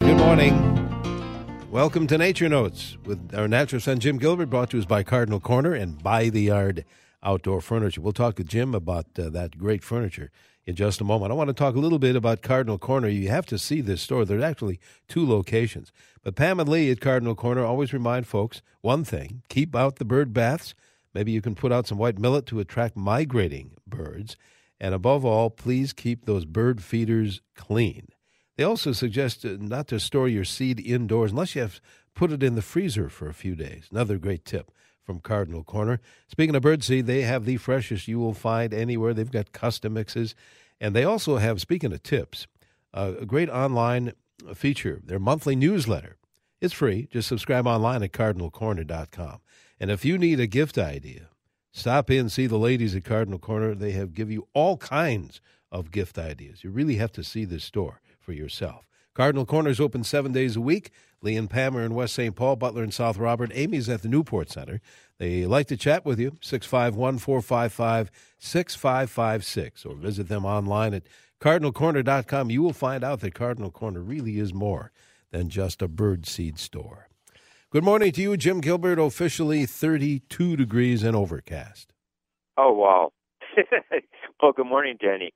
Good morning. Welcome to Nature Notes with our naturalist Jim Gilbert, brought to us by Cardinal Corner and By the Yard Outdoor Furniture. We'll talk to Jim about uh, that great furniture in just a moment. I want to talk a little bit about Cardinal Corner. You have to see this store. There's actually two locations. But Pam and Lee at Cardinal Corner always remind folks one thing keep out the bird baths. Maybe you can put out some white millet to attract migrating birds. And above all, please keep those bird feeders clean. They also suggest not to store your seed indoors unless you have put it in the freezer for a few days. Another great tip from Cardinal Corner. Speaking of birdseed, they have the freshest you will find anywhere. They've got custom mixes. And they also have, speaking of tips, a great online feature, their monthly newsletter. It's free. Just subscribe online at cardinalcorner.com. And if you need a gift idea, stop in, see the ladies at Cardinal Corner. They have give you all kinds of gift ideas. You really have to see this store for yourself. Cardinal Corners open seven days a week. Lee and Pam are in West St. Paul, Butler and South Robert. Amy's at the Newport Center. They like to chat with you, 651 455 6556, or visit them online at cardinalcorner.com. You will find out that Cardinal Corner really is more than just a bird seed store. Good morning to you, Jim Gilbert, officially 32 degrees and overcast. Oh, wow. well, good morning, Danny.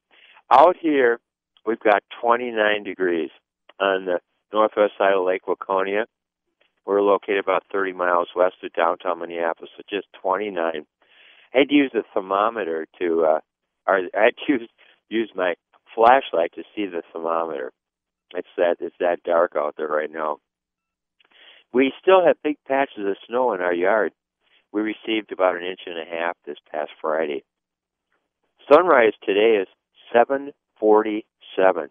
Out here, we've got 29 degrees on the northwest side of Lake Waconia. We're located about 30 miles west of downtown Minneapolis, so just 29. I had to use a thermometer to, uh, or I had to use, use my flashlight to see the thermometer. It's that it's that dark out there right now. We still have big patches of snow in our yard. We received about an inch and a half this past Friday. Sunrise today is 7:47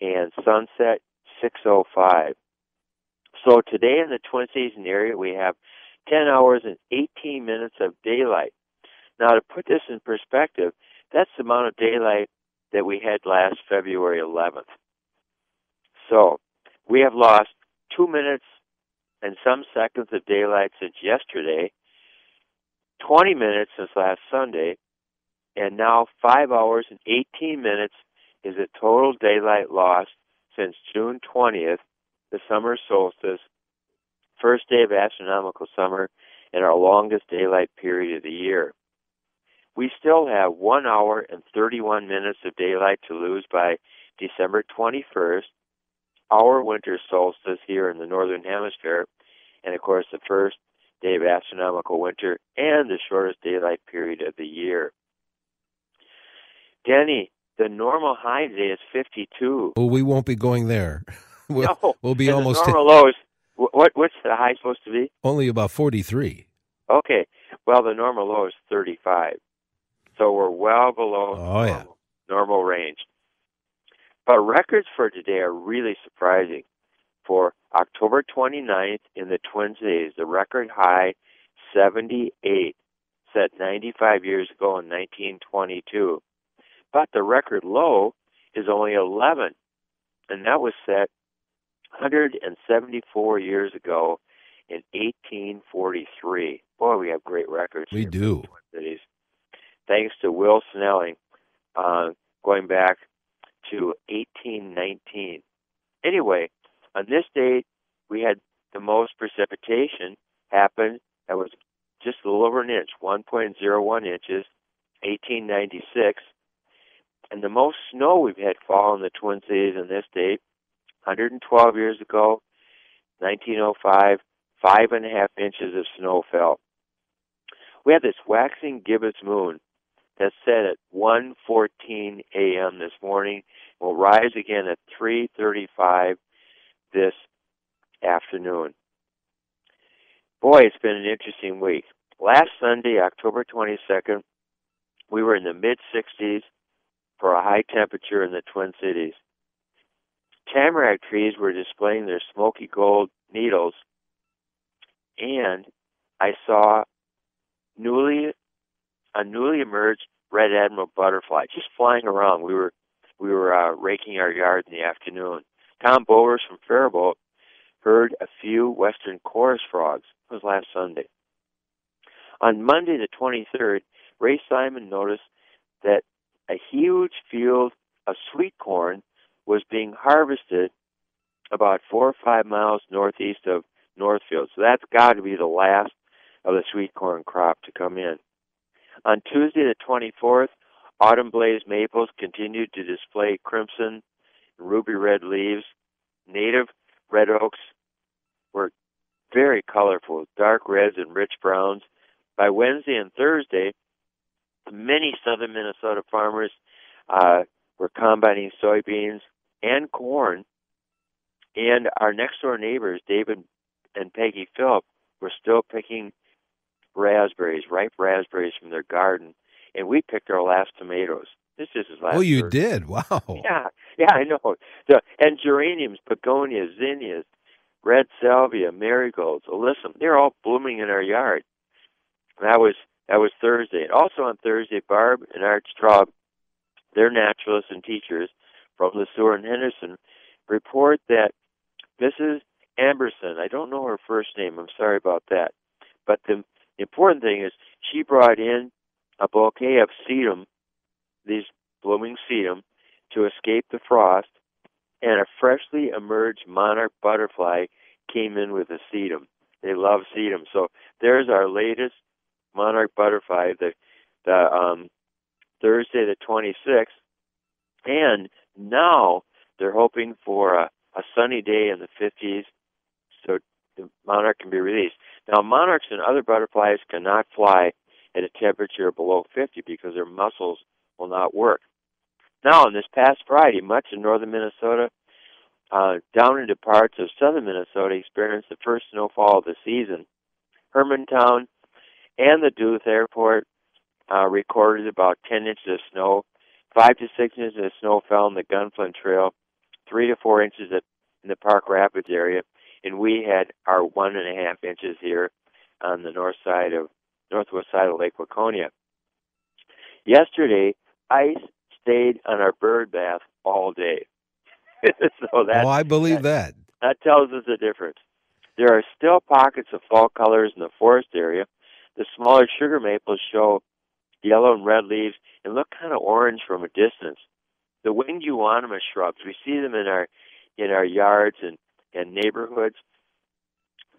and sunset 6:05. So today in the Twin Cities area we have 10 hours and 18 minutes of daylight. Now to put this in perspective, that's the amount of daylight that we had last February 11th. So we have lost two minutes and some seconds of daylight since yesterday, 20 minutes since last Sunday, and now 5 hours and 18 minutes is a total daylight loss since June 20th, the summer solstice, first day of astronomical summer, and our longest daylight period of the year. We still have 1 hour and 31 minutes of daylight to lose by December 21st, our winter solstice here in the northern hemisphere, and of course the first day of astronomical winter and the shortest daylight period of the year. Denny, the normal high today is 52. Well, we won't be going there. we'll, no, we'll be and almost the normal lows. What what's the high supposed to be? only about 43. Okay, well the normal low is 35, so we're well below Oh, yeah. normal, normal range. But records for today are really surprising. For October 29th in the Twin Cities, the record high 78, set 95 years ago in 1922. But the record low is only 11, and that was set 174 years ago in 1843. Boy, we have great records. We here for the do. Cities. Thanks to Will Snelling, uh, going back to 1819. Anyway, on this date, we had the most precipitation happen. That was just a little over an inch, 1.01 inches, 1896. And the most snow we've had fall in the Twin Cities on this date, 112 years ago, 1905, five and a half inches of snow fell. We had this waxing gibbous moon that set at 1:14 a.m. this morning. Will rise again at 3:35 this afternoon. Boy, it's been an interesting week. Last Sunday, October 22nd, we were in the mid 60s for a high temperature in the Twin Cities. tamarack trees were displaying their smoky gold needles, and I saw newly a newly emerged red admiral butterfly just flying around. We were we were uh, raking our yard in the afternoon. Tom Bowers from Faribault heard a few western chorus frogs. It was last Sunday. On Monday the 23rd, Ray Simon noticed that a huge field of sweet corn was being harvested about four or five miles northeast of Northfield. So that's got to be the last of the sweet corn crop to come in. On Tuesday the 24th, autumn blaze maples continued to display crimson and ruby red leaves. Native red oaks were very colorful, dark reds and rich browns. By Wednesday and Thursday, many southern Minnesota farmers uh, were combining soybeans and corn. And our next door neighbors, David and Peggy Phillip, were still picking raspberries, ripe raspberries from their garden, and we picked our last tomatoes. This is his last. Oh, you Thursday. did? Wow. Yeah, yeah, I know. The, and geraniums, begonias, zinnias, red salvia, marigolds, alyssum, they're all blooming in our yard. That was that was Thursday. And also on Thursday, Barb and Art Straub, their naturalists and teachers from LeSueur and Henderson, report that Mrs. Amberson, I don't know her first name, I'm sorry about that, but the important thing is she brought in a bouquet of sedum, these blooming sedum, to escape the frost, and a freshly emerged monarch butterfly came in with the sedum. They love sedum. So there's our latest monarch butterfly, the the um, Thursday the 26th, and now they're hoping for a, a sunny day in the 50s, so the monarch can be released. Now monarchs and other butterflies cannot fly at a temperature below 50 because their muscles will not work. Now, on this past Friday, much of northern Minnesota, uh, down into parts of southern Minnesota, experienced the first snowfall of the season. Hermantown and the Duluth Airport uh, recorded about 10 inches of snow. Five to six inches of snow fell on the Gunflint Trail, three to four inches at, in the Park Rapids area, and we had our one and a half inches here on the north side of northwest side of Lake Waconia. Yesterday, ice stayed on our bird bath all day. so that oh, I believe that, that. that tells us the difference. There are still pockets of fall colors in the forest area. The smaller sugar maples show yellow and red leaves and look kind of orange from a distance. The winged euonymus shrubs, we see them in our in our yards and, and neighborhoods.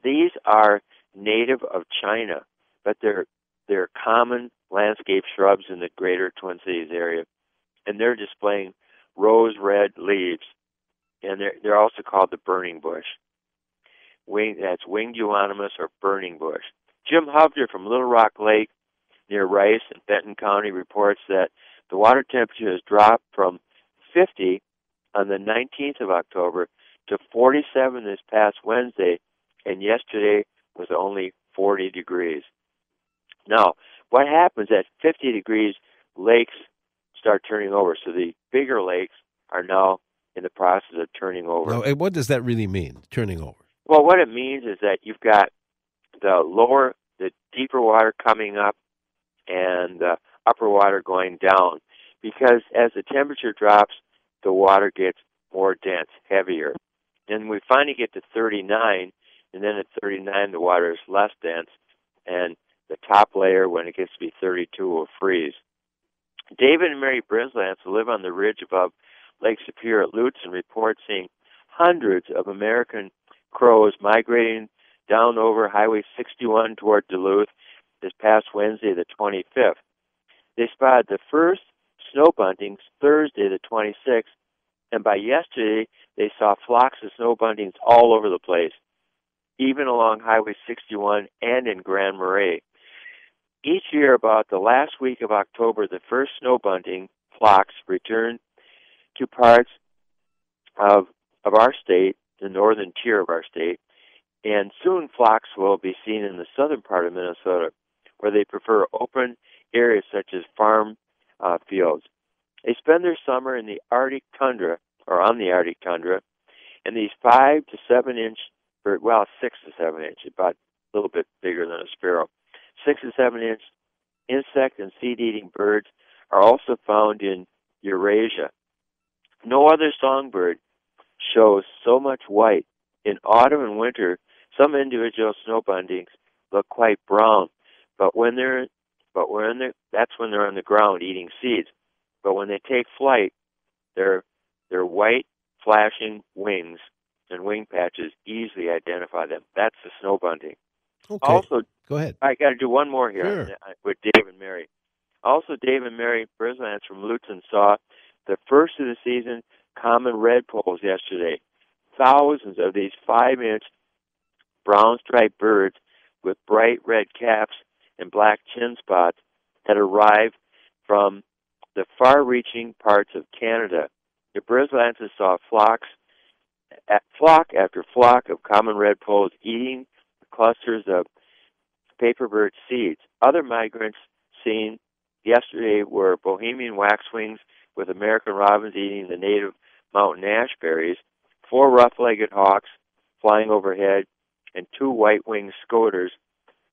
These are native of China, but they're they're common landscape shrubs in the greater Twin Cities area, and they're displaying rose red leaves, and they're they're also called the burning bush. Wing that's winged euonymus or burning bush. Jim Hovder from Little Rock Lake near Rice in Benton County reports that the water temperature has dropped from 50 on the 19th of October to 47 this past Wednesday, and yesterday was only 40 degrees. Now, what happens at 50 degrees, lakes start turning over. So the bigger lakes are now in the process of turning over. Now, and what does that really mean, turning over? Well, what it means is that you've got the lower, the deeper water coming up and the upper water going down. Because as the temperature drops, the water gets more dense, heavier. And we finally get to 39, and then at 39 the water is less dense, and the top layer, when it gets to be 32, will freeze. David and Mary Brislance, live on the ridge above Lake Superior at and report seeing hundreds of American crows migrating down over Highway 61 toward Duluth this past Wednesday, the 25th. They spotted the first snow buntings Thursday, the 26th, and by yesterday, they saw flocks of snow buntings all over the place, even along Highway 61 and in Grand Marais. Each year, about the last week of October, the first snow bunting flocks return to parts of of our state, the northern tier of our state, and soon flocks will be seen in the southern part of Minnesota, where they prefer open areas such as farm uh, fields. They spend their summer in the Arctic tundra or on the Arctic tundra, And these five to seven inch well, six to seven inch, about a little bit bigger than a sparrow, six to seven inch insect and seed eating birds are also found in Eurasia. No other songbird shows so much white. In autumn and winter, some individual snow buntings look quite brown, but when they're but when they're that's when they're on the ground eating seeds. But when they take flight, their their white flashing wings and wing patches easily identify them. That's the snow bunting. Okay. Also, Go ahead. I got to do one more here Sure. with Dave and Mary. Also, Dave and Mary Brislands from Lutsen saw the first of the season common redpolls yesterday. Thousands of these five-inch brown striped birds with bright red caps and black chin spots had arrived from the far-reaching parts of Canada. The Brislands saw flocks, flock after flock of common redpolls eating clusters of paper birch seeds. Other migrants seen yesterday were Bohemian waxwings with American robins eating the native mountain ash berries, four rough-legged hawks flying overhead, and two white-winged scoters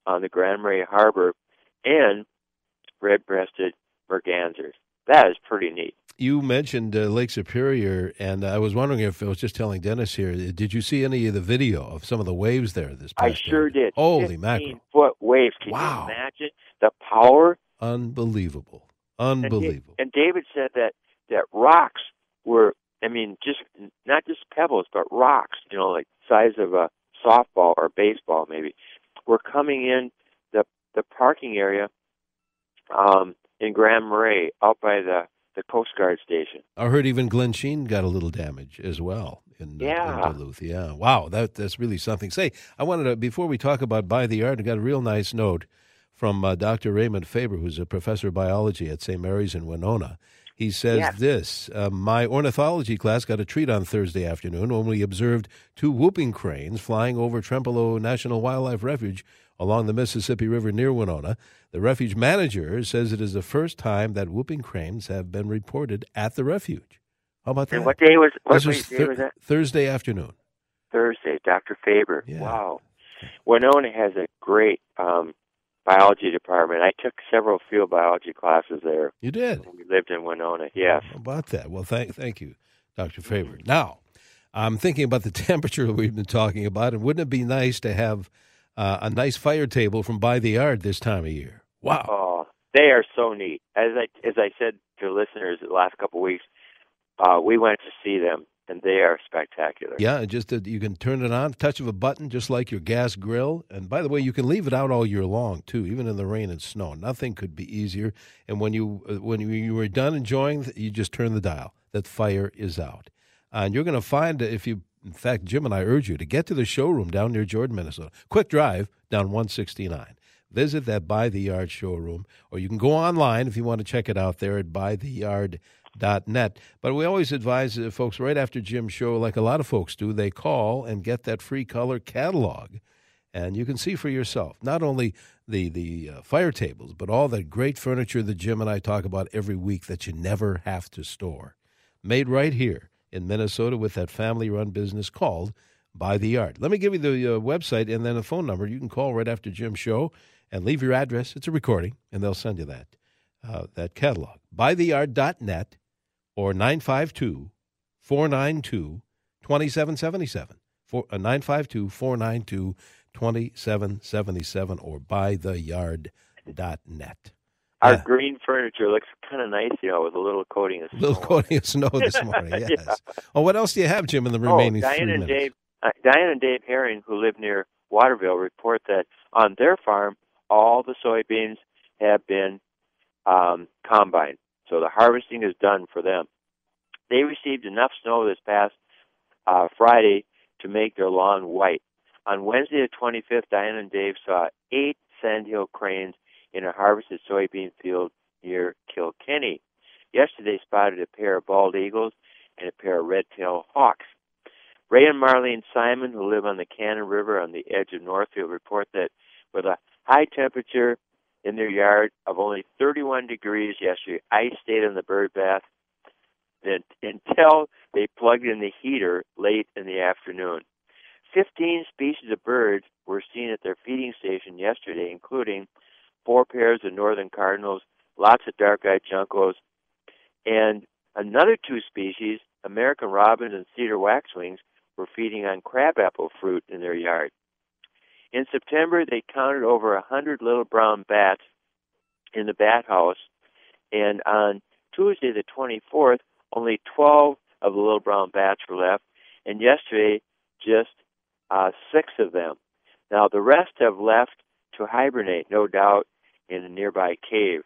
on the Grand Marais Harbor, and red-breasted mergansers. That is pretty neat. You mentioned uh, Lake Superior, and I was wondering if I was just telling Dennis here. Did you see any of the video of some of the waves there this past? I sure did. Holy 15 mackerel! foot waves. Can Wow. you imagine the power? Unbelievable! And, Unbelievable! and David said that that rocks were, I mean, just not just pebbles, but rocks. You know, like size of a softball or baseball, maybe, were coming in the the parking area um, in Grand Marais, out by the the Coast Guard station. I heard even Glensheen got a little damage as well in, uh, Yeah. in Duluth. Yeah, wow, that that's really something. Say, I wanted to before we talk about by the yard, I got a real nice note from uh, Dr. Raymond Faber, who's a professor of biology at St. Mary's in Winona. He says Yes. this uh, My ornithology class got a treat on Thursday afternoon when we observed two whooping cranes flying over Trempealeau National Wildlife Refuge along the Mississippi River near Winona. The refuge manager says it is the first time that whooping cranes have been reported at the refuge. How about that? And what day was what was day was that? Thursday afternoon. Thursday, Dr. Faber. Yeah. Wow. Winona has a great um, biology department. I took several field biology classes there You did. we lived in Winona. Yes. How about that? Well, thank thank you, Dr. Faber. Now, I'm thinking about the temperature that we've been talking about, and wouldn't it be nice to have uh, a nice fire table from by the yard this time of year? Wow. Oh, they are so neat. As I as I said to listeners the last couple of weeks, uh, we went to see them, and they are spectacular. Yeah, just that you can turn it on, touch of a button, just like your gas grill. And by the way, you can leave it out all year long too, even in the rain and snow. Nothing could be easier. And when you uh, when you, you are done enjoying, you just turn the dial. That fire is out, and you're going to find that if you. In fact, Jim and I urge you to get to the showroom down near Jordan, Minnesota. Quick drive down 169. Visit that By the Yard showroom, or you can go online if you want to check it out there at bytheyard.net. But we always advise folks right after Jim's show, like a lot of folks do, they call and get that free color catalog. And you can see for yourself not only the, the uh, fire tables, but all that great furniture that Jim and I talk about every week that you never have to store. Made right here in Minnesota with that family run business called By the Yard. Let me give you the uh, website and then a phone number. You can call right after Jim's show and leave your address. It's a recording, and they'll send you that, uh, that catalog. Bytheyard.net or 952 492 2777. uh, 952 492 2777 or bytheyard.net. Our Yeah. green furniture looks kind of nice, you know, with a little coating of little snow. coating of snow this morning. Yes. Yeah. Oh, what else do you have, Jim, in the remaining Oh, remaining Diane three and minutes? Dave, uh, Diane and Dave Herring, who live near Waterville, report that on their farm, all the soybeans have been um, combined. So the harvesting is done for them. They received enough snow this past uh, Friday to make their lawn white. On Wednesday, the 25th, Diane and Dave saw eight sandhill cranes in a harvested soybean field near Kilkenny. Yesterday, spotted a pair of bald eagles and a pair of red-tailed hawks. Ray and Marlene Simon, who live on the Cannon River on the edge of Northfield, report that with a high temperature in their yard of only 31 degrees yesterday, ice stayed in the bird bath until they plugged in the heater late in the afternoon. 15 species of birds were seen at their feeding station yesterday, including four pairs of northern cardinals, lots of dark-eyed juncos, and another two species, American robins and cedar waxwings, were feeding on crabapple fruit in their yard. In September, they counted over a hundred little brown bats in the bat house, and on Tuesday, the 24th, only 12 of the little brown bats were left, and yesterday, just uh, six of them. Now, the rest have left to hibernate, no doubt, in a nearby cave.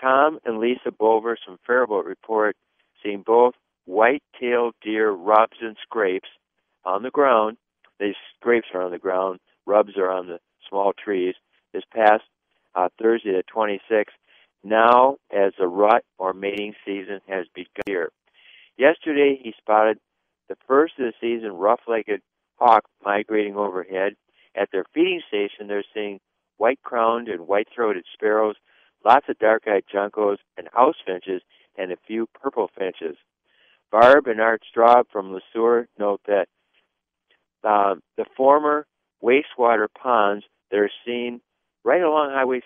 Tom and Lisa Bovers from Faribault report seeing both white-tailed deer rubs and scrapes on the ground. These scrapes are on the ground, rubs are on the small trees. This past uh, Thursday, the 26th, now as the rut or mating season has begun here. Yesterday, he spotted the first of the season rough-legged hawk migrating overhead. At their feeding station, they're seeing white-crowned and white-throated sparrows, lots of dark-eyed juncos and house finches, and a few purple finches. Barb and Art Straub from Le note that uh, the former wastewater ponds that are seen right along Highway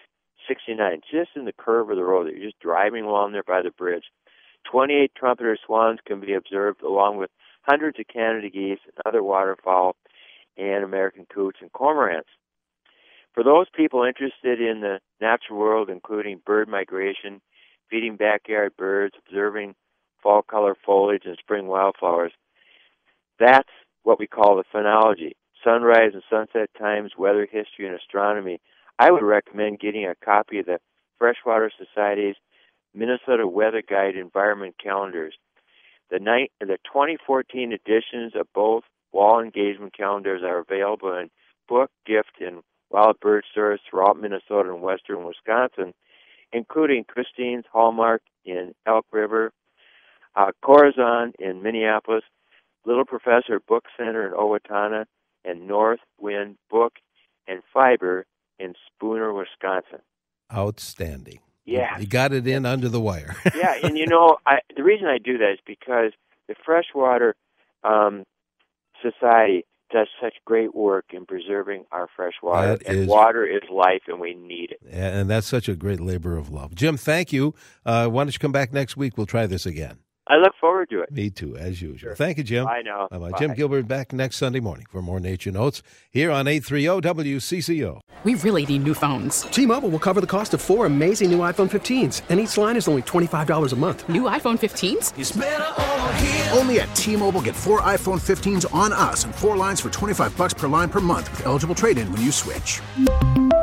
69, just in the curve of the road. You're just driving along there by the bridge. 28 trumpeter swans can be observed along with hundreds of Canada geese and other waterfowl and American coots and cormorants. For those people interested in the natural world, including bird migration, feeding backyard birds, observing fall color foliage and spring wildflowers, that's what we call the phenology. Sunrise and sunset times, weather history, and astronomy. I would recommend getting a copy of the Freshwater Society's Minnesota Weather Guide Environment Calendars. The, the 2014 editions of both wall engagement calendars are available in book, gift, and wild bird stores throughout Minnesota and western Wisconsin, including Christine's Hallmark in Elk River, uh, Corazon in Minneapolis, Little Professor Book Center in Owatonna, and North Wind Book and Fiber in Spooner, Wisconsin. Outstanding. Yeah. You got it in under the wire. yeah, and you know, I, the reason I do that is because the Freshwater um, Society does such great work in preserving our fresh water. That and is- water is life, and we need it. and that's such a great labor of love. Jim, thank you. Uh, why don't you come back next week? We'll try this again. I look forward to it. Me too, as usual. Thank you, Jim. I know. Bye-bye. Bye. Jim Gilbert back next Sunday morning for more Nature Notes here on 830 WCCO. We really need new phones. T-Mobile will cover the cost of four amazing new iPhone 15s, and each line is only $25 a month. New iPhone 15s? Only at T-Mobile get four iPhone 15s on us and four lines for 25 bucks per line per month with eligible trade-in when you switch.